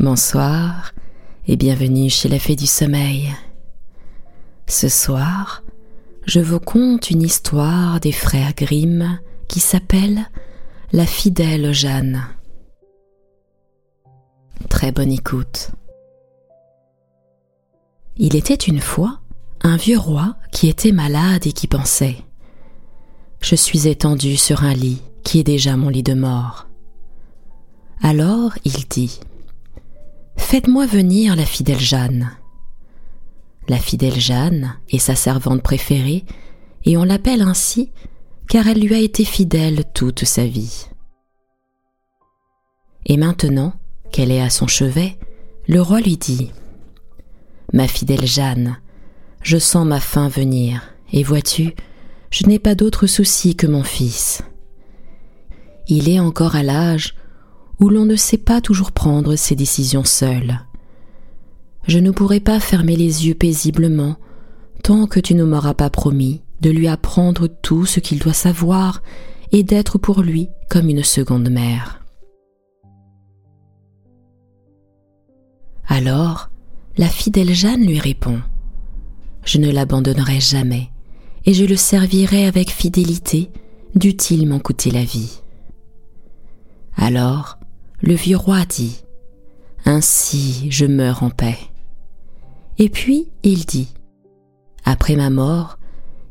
Bonsoir et bienvenue chez la Fée du Sommeil. Ce soir, je vous conte une histoire des frères Grimm qui s'appelle La fidèle Jeanne. Très bonne écoute. Il était une fois un vieux roi qui était malade et qui pensait Je suis étendu sur un lit qui est déjà mon lit de mort. Alors il dit Faites-moi venir la fidèle Jeanne. La fidèle Jeanne est sa servante préférée, et on l'appelle ainsi car elle lui a été fidèle toute sa vie. Et maintenant qu'elle est à son chevet, le roi lui dit Ma fidèle Jeanne, je sens ma faim venir, et vois-tu, je n'ai pas d'autre souci que mon fils. Il est encore à l'âge où l'on ne sait pas toujours prendre ses décisions seul. Je ne pourrai pas fermer les yeux paisiblement tant que tu ne m'auras pas promis de lui apprendre tout ce qu'il doit savoir et d'être pour lui comme une seconde mère. Alors, la fidèle Jeanne lui répond Je ne l'abandonnerai jamais, et je le servirai avec fidélité, dût-il m'en coûter la vie. Alors, le vieux roi dit Ainsi je meurs en paix. Et puis il dit Après ma mort,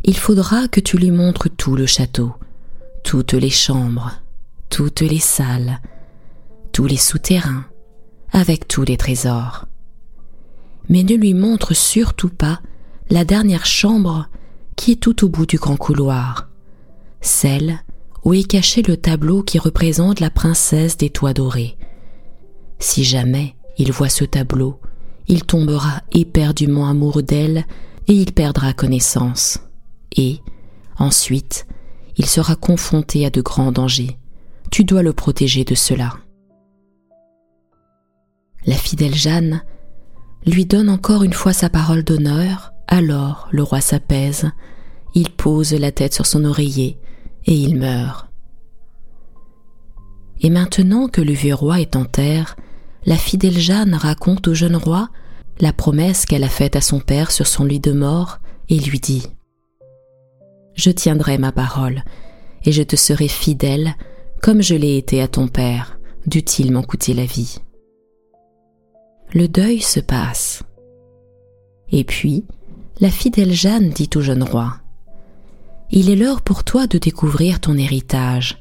il faudra que tu lui montres tout le château, toutes les chambres, toutes les salles, tous les souterrains, avec tous les trésors. Mais ne lui montre surtout pas la dernière chambre qui est tout au bout du grand couloir, celle où est caché le tableau qui représente la princesse des toits dorés. Si jamais il voit ce tableau, il tombera éperdument amoureux d'elle et il perdra connaissance. Et, ensuite, il sera confronté à de grands dangers. Tu dois le protéger de cela. La fidèle Jeanne lui donne encore une fois sa parole d'honneur, alors le roi s'apaise, il pose la tête sur son oreiller et il meurt. Et maintenant que le vieux roi est en terre, la fidèle Jeanne raconte au jeune roi la promesse qu'elle a faite à son père sur son lit de mort et lui dit Je tiendrai ma parole et je te serai fidèle comme je l'ai été à ton père, dût-il m'en coûter la vie? Le deuil se passe. Et puis, la fidèle Jeanne dit au jeune roi il est l'heure pour toi de découvrir ton héritage.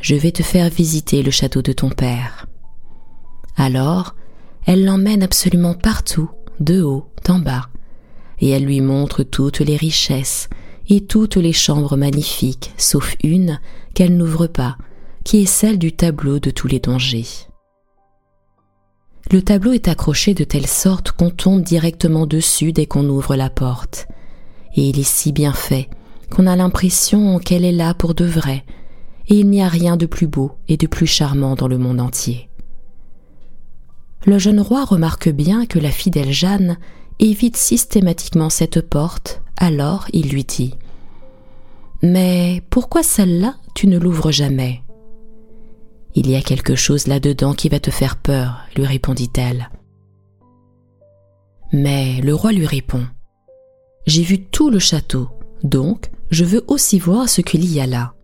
Je vais te faire visiter le château de ton père. Alors, elle l'emmène absolument partout, de haut en bas, et elle lui montre toutes les richesses et toutes les chambres magnifiques, sauf une qu'elle n'ouvre pas, qui est celle du tableau de tous les dangers. Le tableau est accroché de telle sorte qu'on tombe directement dessus dès qu'on ouvre la porte, et il est si bien fait qu'on a l'impression qu'elle est là pour de vrai, et il n'y a rien de plus beau et de plus charmant dans le monde entier. Le jeune roi remarque bien que la fidèle Jeanne évite systématiquement cette porte, alors il lui dit Mais pourquoi celle-là tu ne l'ouvres jamais Il y a quelque chose là-dedans qui va te faire peur, lui répondit-elle. Mais le roi lui répond J'ai vu tout le château, donc je veux aussi voir ce qu'il y a là.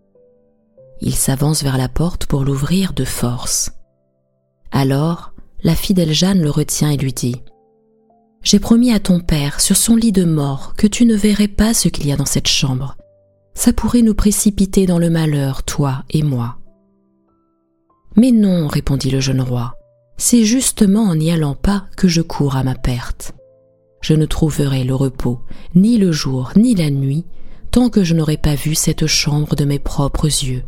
Il s'avance vers la porte pour l'ouvrir de force. Alors, la fidèle Jeanne le retient et lui dit J'ai promis à ton père, sur son lit de mort, que tu ne verrais pas ce qu'il y a dans cette chambre. Ça pourrait nous précipiter dans le malheur, toi et moi. Mais non, répondit le jeune roi, c'est justement en n'y allant pas que je cours à ma perte. Je ne trouverai le repos, ni le jour, ni la nuit, tant que je n'aurai pas vu cette chambre de mes propres yeux,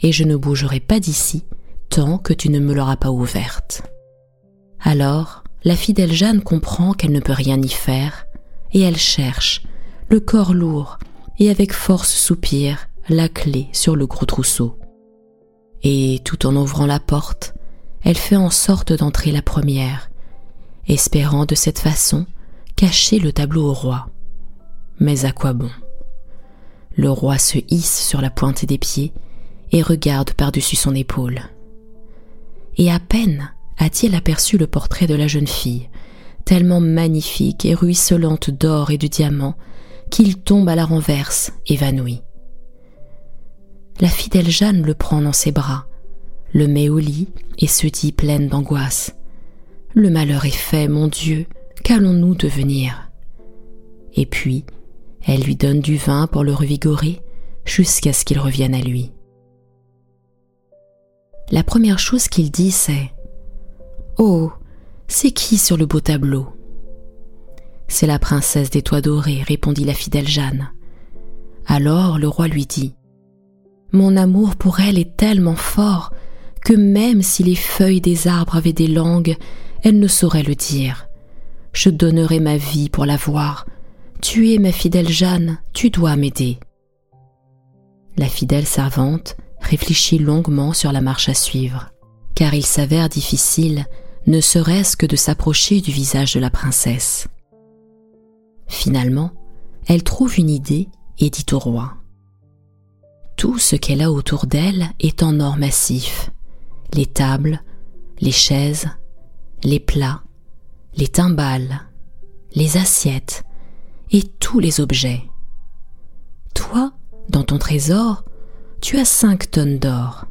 et je ne bougerai pas d'ici tant que tu ne me l'auras pas ouverte. Alors, la fidèle Jeanne comprend qu'elle ne peut rien y faire, et elle cherche, le corps lourd, et avec force soupire, la clé sur le gros trousseau. Et tout en ouvrant la porte, elle fait en sorte d'entrer la première, espérant de cette façon cacher le tableau au roi. Mais à quoi bon? Le roi se hisse sur la pointe des pieds et regarde par-dessus son épaule. Et à peine a-t-il aperçu le portrait de la jeune fille, tellement magnifique et ruisselante d'or et de diamants, qu'il tombe à la renverse, évanoui. La fidèle Jeanne le prend dans ses bras, le met au lit et se dit pleine d'angoisse. Le malheur est fait, mon Dieu, qu'allons-nous devenir? Et puis, elle lui donne du vin pour le revigorer jusqu'à ce qu'il revienne à lui. La première chose qu'il dit, c'est Oh, c'est qui sur le beau tableau? C'est la princesse des toits dorés, répondit la fidèle Jeanne. Alors le roi lui dit Mon amour pour elle est tellement fort que même si les feuilles des arbres avaient des langues, elle ne saurait le dire. Je donnerai ma vie pour la voir. Tu es ma fidèle Jeanne, tu dois m'aider. La fidèle servante réfléchit longuement sur la marche à suivre, car il s'avère difficile, ne serait-ce que de s'approcher du visage de la princesse. Finalement, elle trouve une idée et dit au roi. Tout ce qu'elle a autour d'elle est en or massif. Les tables, les chaises, les plats, les timbales, les assiettes et tous les objets. Toi, dans ton trésor, tu as cinq tonnes d'or.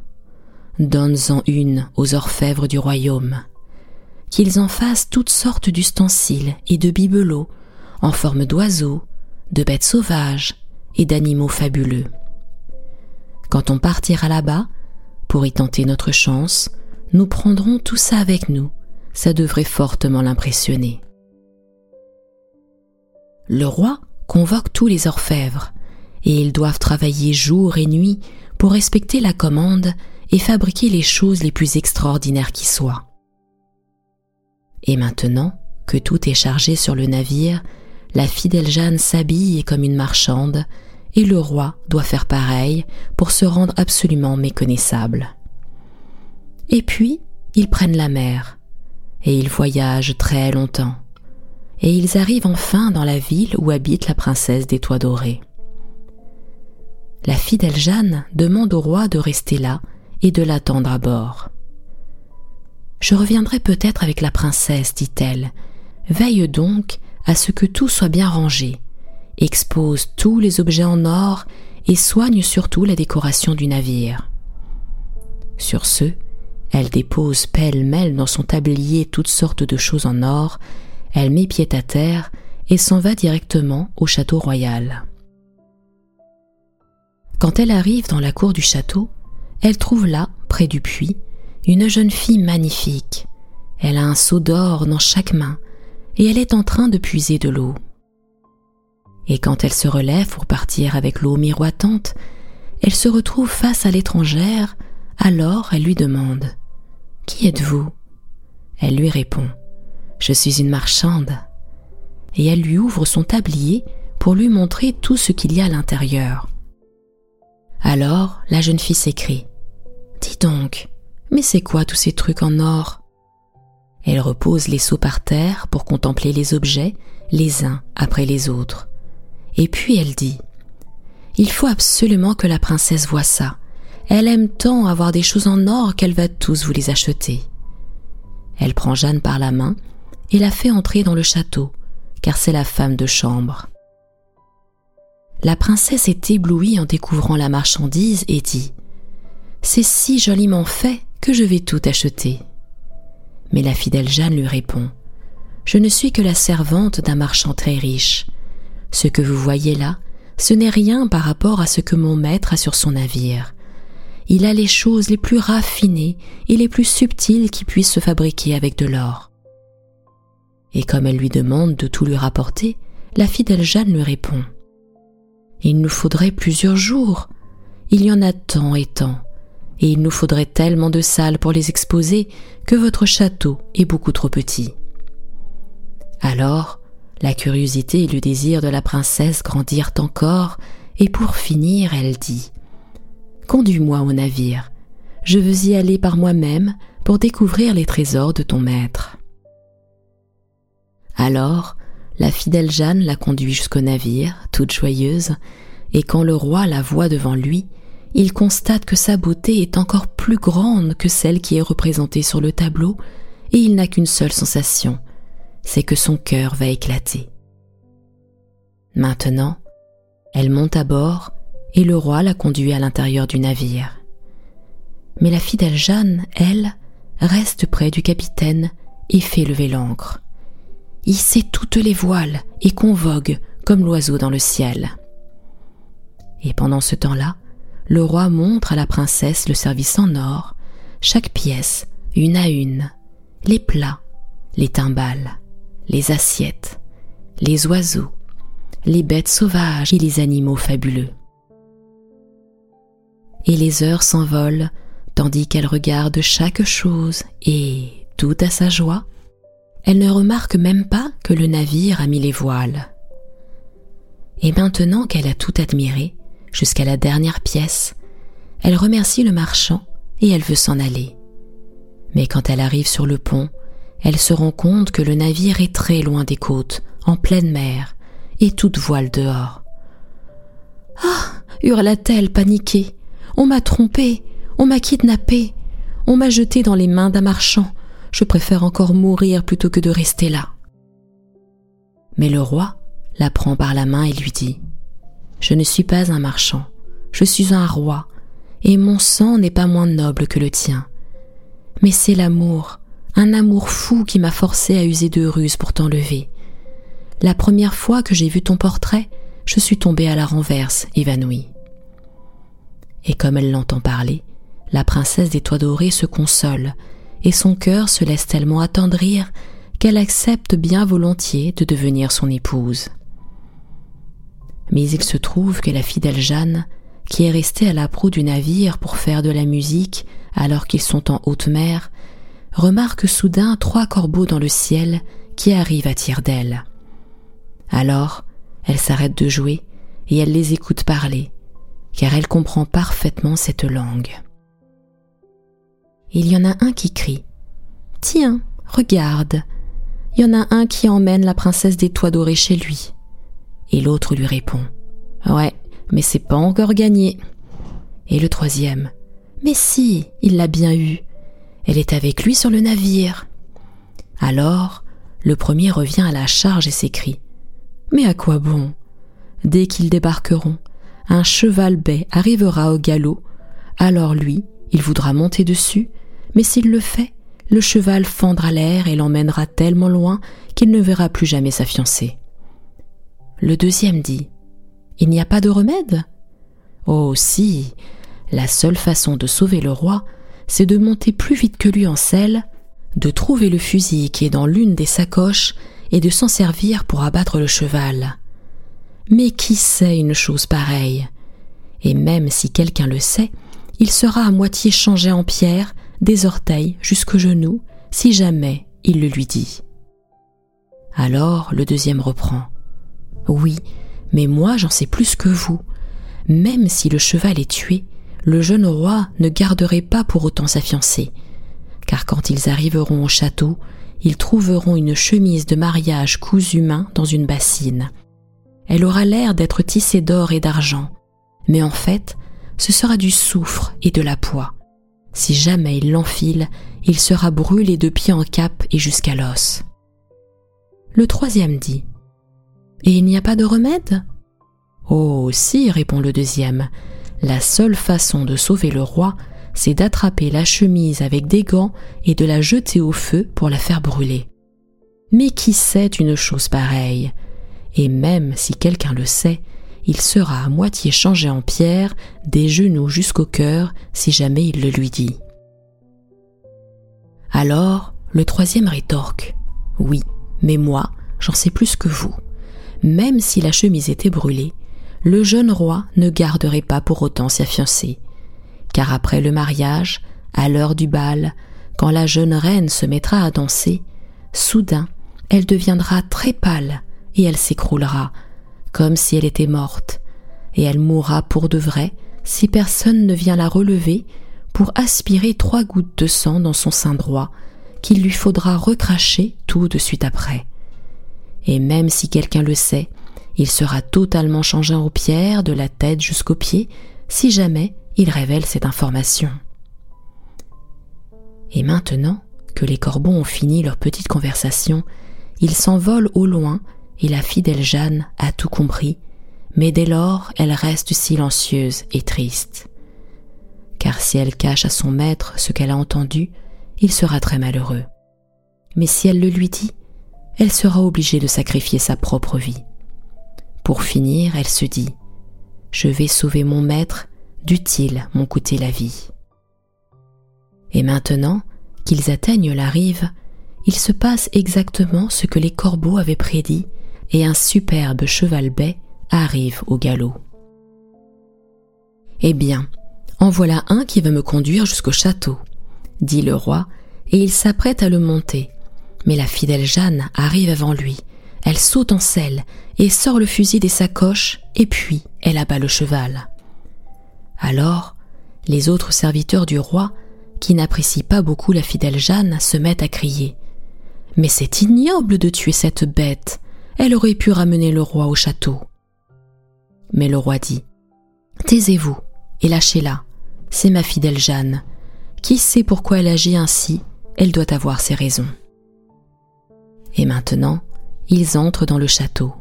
Donne-en une aux orfèvres du royaume, qu'ils en fassent toutes sortes d'ustensiles et de bibelots en forme d'oiseaux, de bêtes sauvages et d'animaux fabuleux. Quand on partira là-bas, pour y tenter notre chance, nous prendrons tout ça avec nous ça devrait fortement l'impressionner. Le roi convoque tous les orfèvres, et ils doivent travailler jour et nuit pour respecter la commande et fabriquer les choses les plus extraordinaires qui soient. Et maintenant que tout est chargé sur le navire, la fidèle Jeanne s'habille comme une marchande, et le roi doit faire pareil pour se rendre absolument méconnaissable. Et puis, ils prennent la mer, et ils voyagent très longtemps, et ils arrivent enfin dans la ville où habite la princesse des toits dorés. La fidèle Jeanne demande au roi de rester là et de l'attendre à bord. Je reviendrai peut-être avec la princesse, dit-elle. Veille donc à ce que tout soit bien rangé, expose tous les objets en or et soigne surtout la décoration du navire. Sur ce, elle dépose pêle-mêle dans son tablier toutes sortes de choses en or, elle met pied à terre et s'en va directement au château royal. Quand elle arrive dans la cour du château, elle trouve là, près du puits, une jeune fille magnifique. Elle a un seau d'or dans chaque main et elle est en train de puiser de l'eau. Et quand elle se relève pour partir avec l'eau miroitante, elle se retrouve face à l'étrangère, alors elle lui demande qui êtes-vous? Elle lui répond Je suis une marchande. Et elle lui ouvre son tablier pour lui montrer tout ce qu'il y a à l'intérieur. Alors la jeune fille s'écrie Dis donc, mais c'est quoi tous ces trucs en or? Elle repose les seaux par terre pour contempler les objets, les uns après les autres. Et puis elle dit Il faut absolument que la princesse voie ça. Elle aime tant avoir des choses en or qu'elle va tous vous les acheter. Elle prend Jeanne par la main et la fait entrer dans le château, car c'est la femme de chambre. La princesse est éblouie en découvrant la marchandise et dit C'est si joliment fait que je vais tout acheter. Mais la fidèle Jeanne lui répond Je ne suis que la servante d'un marchand très riche. Ce que vous voyez là, ce n'est rien par rapport à ce que mon maître a sur son navire il a les choses les plus raffinées et les plus subtiles qui puissent se fabriquer avec de l'or. Et comme elle lui demande de tout lui rapporter, la fidèle Jeanne lui répond. Il nous faudrait plusieurs jours. Il y en a tant et tant, et il nous faudrait tellement de salles pour les exposer que votre château est beaucoup trop petit. Alors, la curiosité et le désir de la princesse grandirent encore, et pour finir, elle dit Conduis-moi au navire. Je veux y aller par moi-même pour découvrir les trésors de ton maître. Alors, la fidèle Jeanne la conduit jusqu'au navire, toute joyeuse, et quand le roi la voit devant lui, il constate que sa beauté est encore plus grande que celle qui est représentée sur le tableau, et il n'a qu'une seule sensation, c'est que son cœur va éclater. Maintenant, elle monte à bord et le roi la conduit à l'intérieur du navire. Mais la fidèle Jeanne, elle, reste près du capitaine et fait lever l'ancre. Sait toutes les voiles et convogue comme l'oiseau dans le ciel. Et pendant ce temps-là, le roi montre à la princesse le service en or, chaque pièce, une à une, les plats, les timbales, les assiettes, les oiseaux, les bêtes sauvages et les animaux fabuleux. Et les heures s'envolent tandis qu'elle regarde chaque chose et, tout à sa joie, elle ne remarque même pas que le navire a mis les voiles. Et maintenant qu'elle a tout admiré, jusqu'à la dernière pièce, elle remercie le marchand et elle veut s'en aller. Mais quand elle arrive sur le pont, elle se rend compte que le navire est très loin des côtes, en pleine mer, et toute voile dehors. Ah hurla-t-elle paniquée. On m'a trompée, on m'a kidnappée, on m'a jetée dans les mains d'un marchand. Je préfère encore mourir plutôt que de rester là. Mais le roi la prend par la main et lui dit Je ne suis pas un marchand, je suis un roi, et mon sang n'est pas moins noble que le tien. Mais c'est l'amour, un amour fou qui m'a forcé à user de ruses pour t'enlever. La première fois que j'ai vu ton portrait, je suis tombée à la renverse, évanouie. Et comme elle l'entend parler, la princesse des toits dorés se console, et son cœur se laisse tellement attendrir qu'elle accepte bien volontiers de devenir son épouse. Mais il se trouve que la fidèle Jeanne, qui est restée à la proue du navire pour faire de la musique alors qu'ils sont en haute mer, remarque soudain trois corbeaux dans le ciel qui arrivent à tire d'aile. Alors, elle s'arrête de jouer et elle les écoute parler, car elle comprend parfaitement cette langue. Il y en a un qui crie Tiens, regarde Il y en a un qui emmène la princesse des toits dorés chez lui. Et l'autre lui répond Ouais, mais c'est pas encore gagné. Et le troisième Mais si, il l'a bien eu. Elle est avec lui sur le navire. Alors, le premier revient à la charge et s'écrie Mais à quoi bon? Dès qu'ils débarqueront, un cheval bai arrivera au galop, alors lui, il voudra monter dessus, mais s'il le fait, le cheval fendra l'air et l'emmènera tellement loin qu'il ne verra plus jamais sa fiancée. Le deuxième dit Il n'y a pas de remède? Oh si La seule façon de sauver le roi, c'est de monter plus vite que lui en selle, de trouver le fusil qui est dans l'une des sacoches et de s'en servir pour abattre le cheval. Mais qui sait une chose pareille? Et même si quelqu'un le sait, il sera à moitié changé en pierre, des orteils jusqu'aux genoux, si jamais il le lui dit. Alors le deuxième reprend. Oui, mais moi j'en sais plus que vous. Même si le cheval est tué, le jeune roi ne garderait pas pour autant sa fiancée, car quand ils arriveront au château, ils trouveront une chemise de mariage cousue main dans une bassine, elle aura l'air d'être tissée d'or et d'argent, mais en fait, ce sera du soufre et de la poix. Si jamais il l'enfile, il sera brûlé de pied en cap et jusqu'à l'os. Le troisième dit Et il n'y a pas de remède? Oh, si, répond le deuxième. La seule façon de sauver le roi, c'est d'attraper la chemise avec des gants et de la jeter au feu pour la faire brûler. Mais qui sait une chose pareille? Et même si quelqu'un le sait, il sera à moitié changé en pierre, des genoux jusqu'au cœur, si jamais il le lui dit. Alors, le troisième rétorque. Oui, mais moi, j'en sais plus que vous. Même si la chemise était brûlée, le jeune roi ne garderait pas pour autant sa fiancée. Car après le mariage, à l'heure du bal, quand la jeune reine se mettra à danser, soudain, elle deviendra très pâle et elle s'écroulera, comme si elle était morte, et elle mourra pour de vrai si personne ne vient la relever pour aspirer trois gouttes de sang dans son sein droit, qu'il lui faudra recracher tout de suite après. Et même si quelqu'un le sait, il sera totalement changé en pierre de la tête jusqu'aux pieds si jamais il révèle cette information. Et maintenant que les corbeaux ont fini leur petite conversation, ils s'envolent au loin et la fidèle Jeanne a tout compris, mais dès lors elle reste silencieuse et triste. Car si elle cache à son maître ce qu'elle a entendu, il sera très malheureux. Mais si elle le lui dit, elle sera obligée de sacrifier sa propre vie. Pour finir, elle se dit Je vais sauver mon maître, dût-il m'en coûter la vie. Et maintenant qu'ils atteignent la rive, il se passe exactement ce que les corbeaux avaient prédit, et un superbe cheval bai arrive au galop. Eh bien, en voilà un qui va me conduire jusqu'au château, dit le roi, et il s'apprête à le monter. Mais la fidèle Jeanne arrive avant lui. Elle saute en selle et sort le fusil des sacoches, et puis elle abat le cheval. Alors, les autres serviteurs du roi qui n'apprécient pas beaucoup la fidèle Jeanne, se mettent à crier. Mais c'est ignoble de tuer cette bête. Elle aurait pu ramener le roi au château. Mais le roi dit Taisez-vous et lâchez-la. C'est ma fidèle Jeanne. Qui sait pourquoi elle agit ainsi Elle doit avoir ses raisons. Et maintenant, ils entrent dans le château.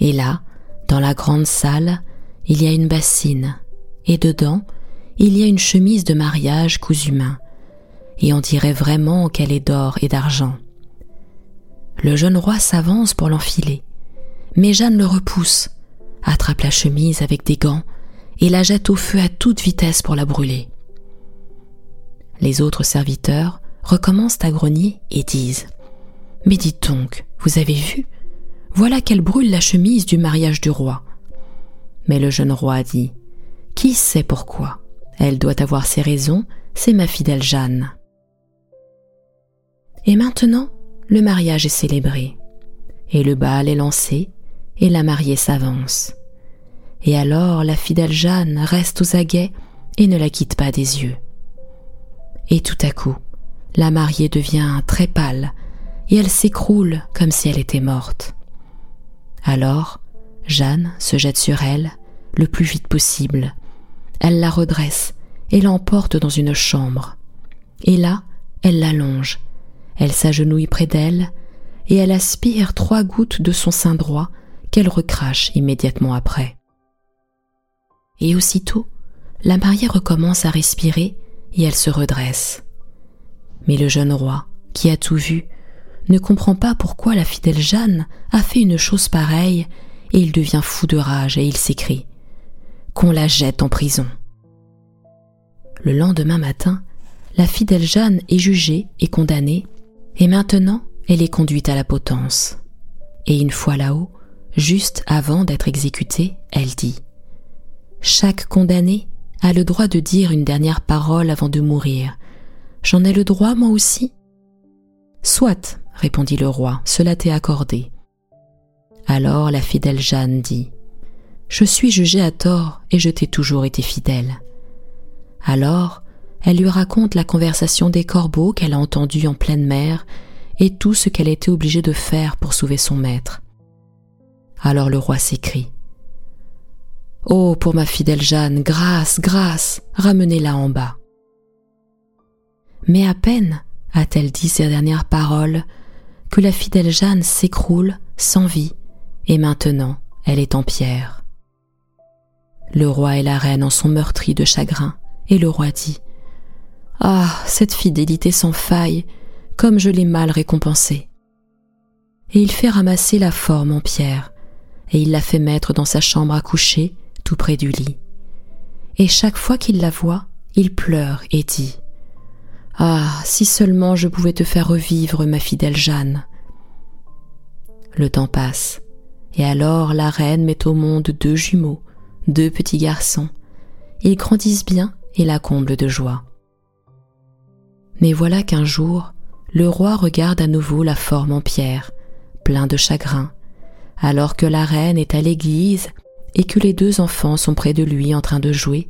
Et là, dans la grande salle, il y a une bassine, et dedans, il y a une chemise de mariage cousue main, et on dirait vraiment qu'elle est d'or et d'argent. Le jeune roi s'avance pour l'enfiler, mais Jeanne le repousse, attrape la chemise avec des gants et la jette au feu à toute vitesse pour la brûler. Les autres serviteurs recommencent à grogner et disent Mais dites donc, vous avez vu? Voilà qu'elle brûle la chemise du mariage du roi. Mais le jeune roi dit Qui sait pourquoi? Elle doit avoir ses raisons, c'est ma fidèle Jeanne. Et maintenant, le mariage est célébré, et le bal est lancé, et la mariée s'avance. Et alors la fidèle Jeanne reste aux aguets et ne la quitte pas des yeux. Et tout à coup, la mariée devient très pâle, et elle s'écroule comme si elle était morte. Alors, Jeanne se jette sur elle le plus vite possible, elle la redresse et l'emporte dans une chambre. Et là, elle l'allonge, elle s'agenouille près d'elle, et elle aspire trois gouttes de son sein droit qu'elle recrache immédiatement après. Et aussitôt, la mariée recommence à respirer et elle se redresse. Mais le jeune roi, qui a tout vu, ne comprend pas pourquoi la fidèle Jeanne a fait une chose pareille, et il devient fou de rage et il s'écrie qu'on la jette en prison. Le lendemain matin, la fidèle Jeanne est jugée et condamnée, et maintenant elle est conduite à la potence. Et une fois là-haut, juste avant d'être exécutée, elle dit Chaque condamné a le droit de dire une dernière parole avant de mourir. J'en ai le droit, moi aussi? Soit, répondit le roi, cela t'est accordé. Alors la fidèle Jeanne dit je suis jugée à tort et je t'ai toujours été fidèle. Alors, elle lui raconte la conversation des corbeaux qu'elle a entendue en pleine mer et tout ce qu'elle était obligée de faire pour sauver son maître. Alors le roi s'écrie. Oh, pour ma fidèle Jeanne, grâce, grâce, ramenez-la en bas. Mais à peine a-t-elle dit ces dernières paroles que la fidèle Jeanne s'écroule sans vie, et maintenant elle est en pierre. Le roi et la reine en sont meurtris de chagrin, et le roi dit Ah, cette fidélité sans faille, comme je l'ai mal récompensée. Et il fait ramasser la forme en pierre, et il la fait mettre dans sa chambre à coucher, tout près du lit. Et chaque fois qu'il la voit, il pleure et dit Ah, si seulement je pouvais te faire revivre, ma fidèle Jeanne. Le temps passe, et alors la reine met au monde deux jumeaux, deux petits garçons. Ils grandissent bien et la comblent de joie. Mais voilà qu'un jour, le roi regarde à nouveau la forme en pierre, plein de chagrin, alors que la reine est à l'église et que les deux enfants sont près de lui en train de jouer,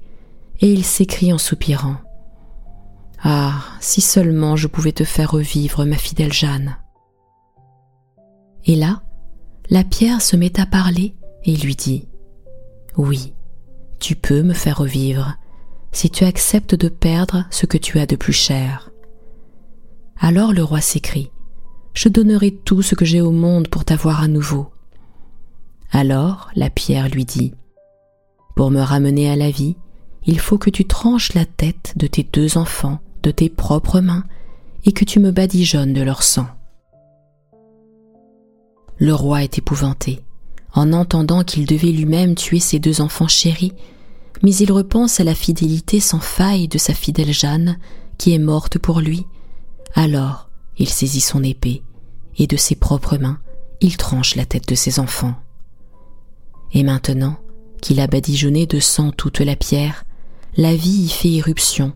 et il s'écrie en soupirant. Ah, si seulement je pouvais te faire revivre, ma fidèle Jeanne. Et là, la pierre se met à parler et lui dit oui, tu peux me faire revivre si tu acceptes de perdre ce que tu as de plus cher. Alors le roi s'écrie Je donnerai tout ce que j'ai au monde pour t'avoir à nouveau. Alors la pierre lui dit Pour me ramener à la vie, il faut que tu tranches la tête de tes deux enfants de tes propres mains et que tu me badigeonnes de leur sang. Le roi est épouvanté en entendant qu'il devait lui-même tuer ses deux enfants chéris, mais il repense à la fidélité sans faille de sa fidèle Jeanne, qui est morte pour lui. Alors il saisit son épée, et de ses propres mains, il tranche la tête de ses enfants. Et maintenant qu'il a badigeonné de sang toute la pierre, la vie y fait irruption,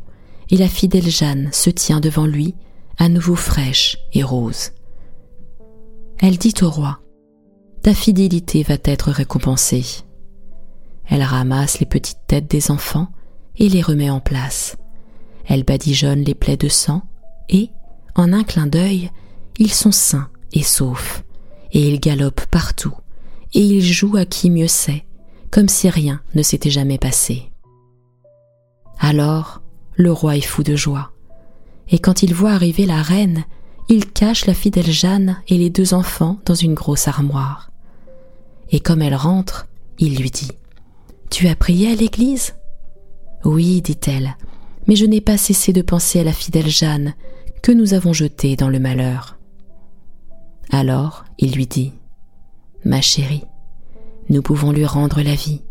et la fidèle Jeanne se tient devant lui, à nouveau fraîche et rose. Elle dit au roi, Ta fidélité va être récompensée. Elle ramasse les petites têtes des enfants et les remet en place. Elle badigeonne les plaies de sang et, en un clin d'œil, ils sont sains et saufs, et ils galopent partout, et ils jouent à qui mieux sait, comme si rien ne s'était jamais passé. Alors, le roi est fou de joie, et quand il voit arriver la reine, il cache la fidèle Jeanne et les deux enfants dans une grosse armoire. Et comme elle rentre, il lui dit Tu as prié à l'église? Oui, dit-elle, mais je n'ai pas cessé de penser à la fidèle Jeanne que nous avons jetée dans le malheur. Alors il lui dit Ma chérie, nous pouvons lui rendre la vie,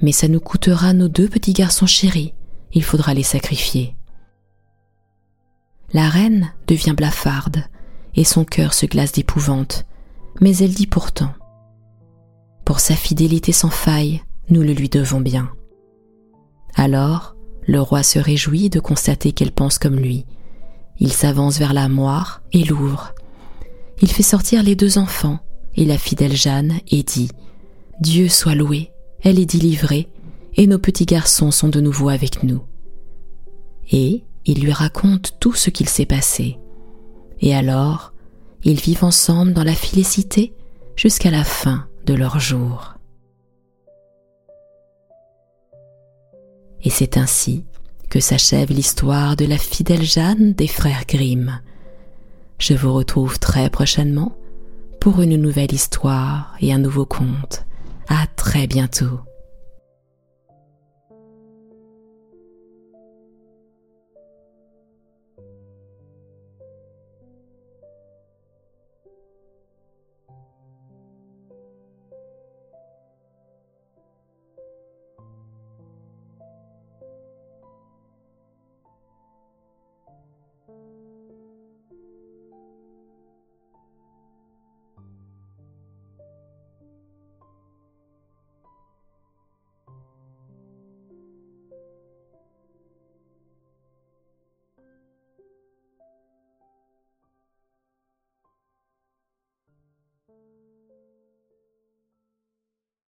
mais ça nous coûtera nos deux petits garçons chéris, il faudra les sacrifier. La reine devient blafarde, et son cœur se glace d'épouvante, mais elle dit pourtant Pour sa fidélité sans faille, nous le lui devons bien. Alors, le roi se réjouit de constater qu'elle pense comme lui. Il s'avance vers la moire et l'ouvre. Il fait sortir les deux enfants et la fidèle Jeanne et dit Dieu soit loué, elle est délivrée, et nos petits garçons sont de nouveau avec nous. Et il lui raconte tout ce qu'il s'est passé. Et alors, ils vivent ensemble dans la félicité jusqu'à la fin de leur jour. Et c'est ainsi que s'achève l'histoire de la fidèle Jeanne des frères Grimm. Je vous retrouve très prochainement pour une nouvelle histoire et un nouveau conte. À très bientôt.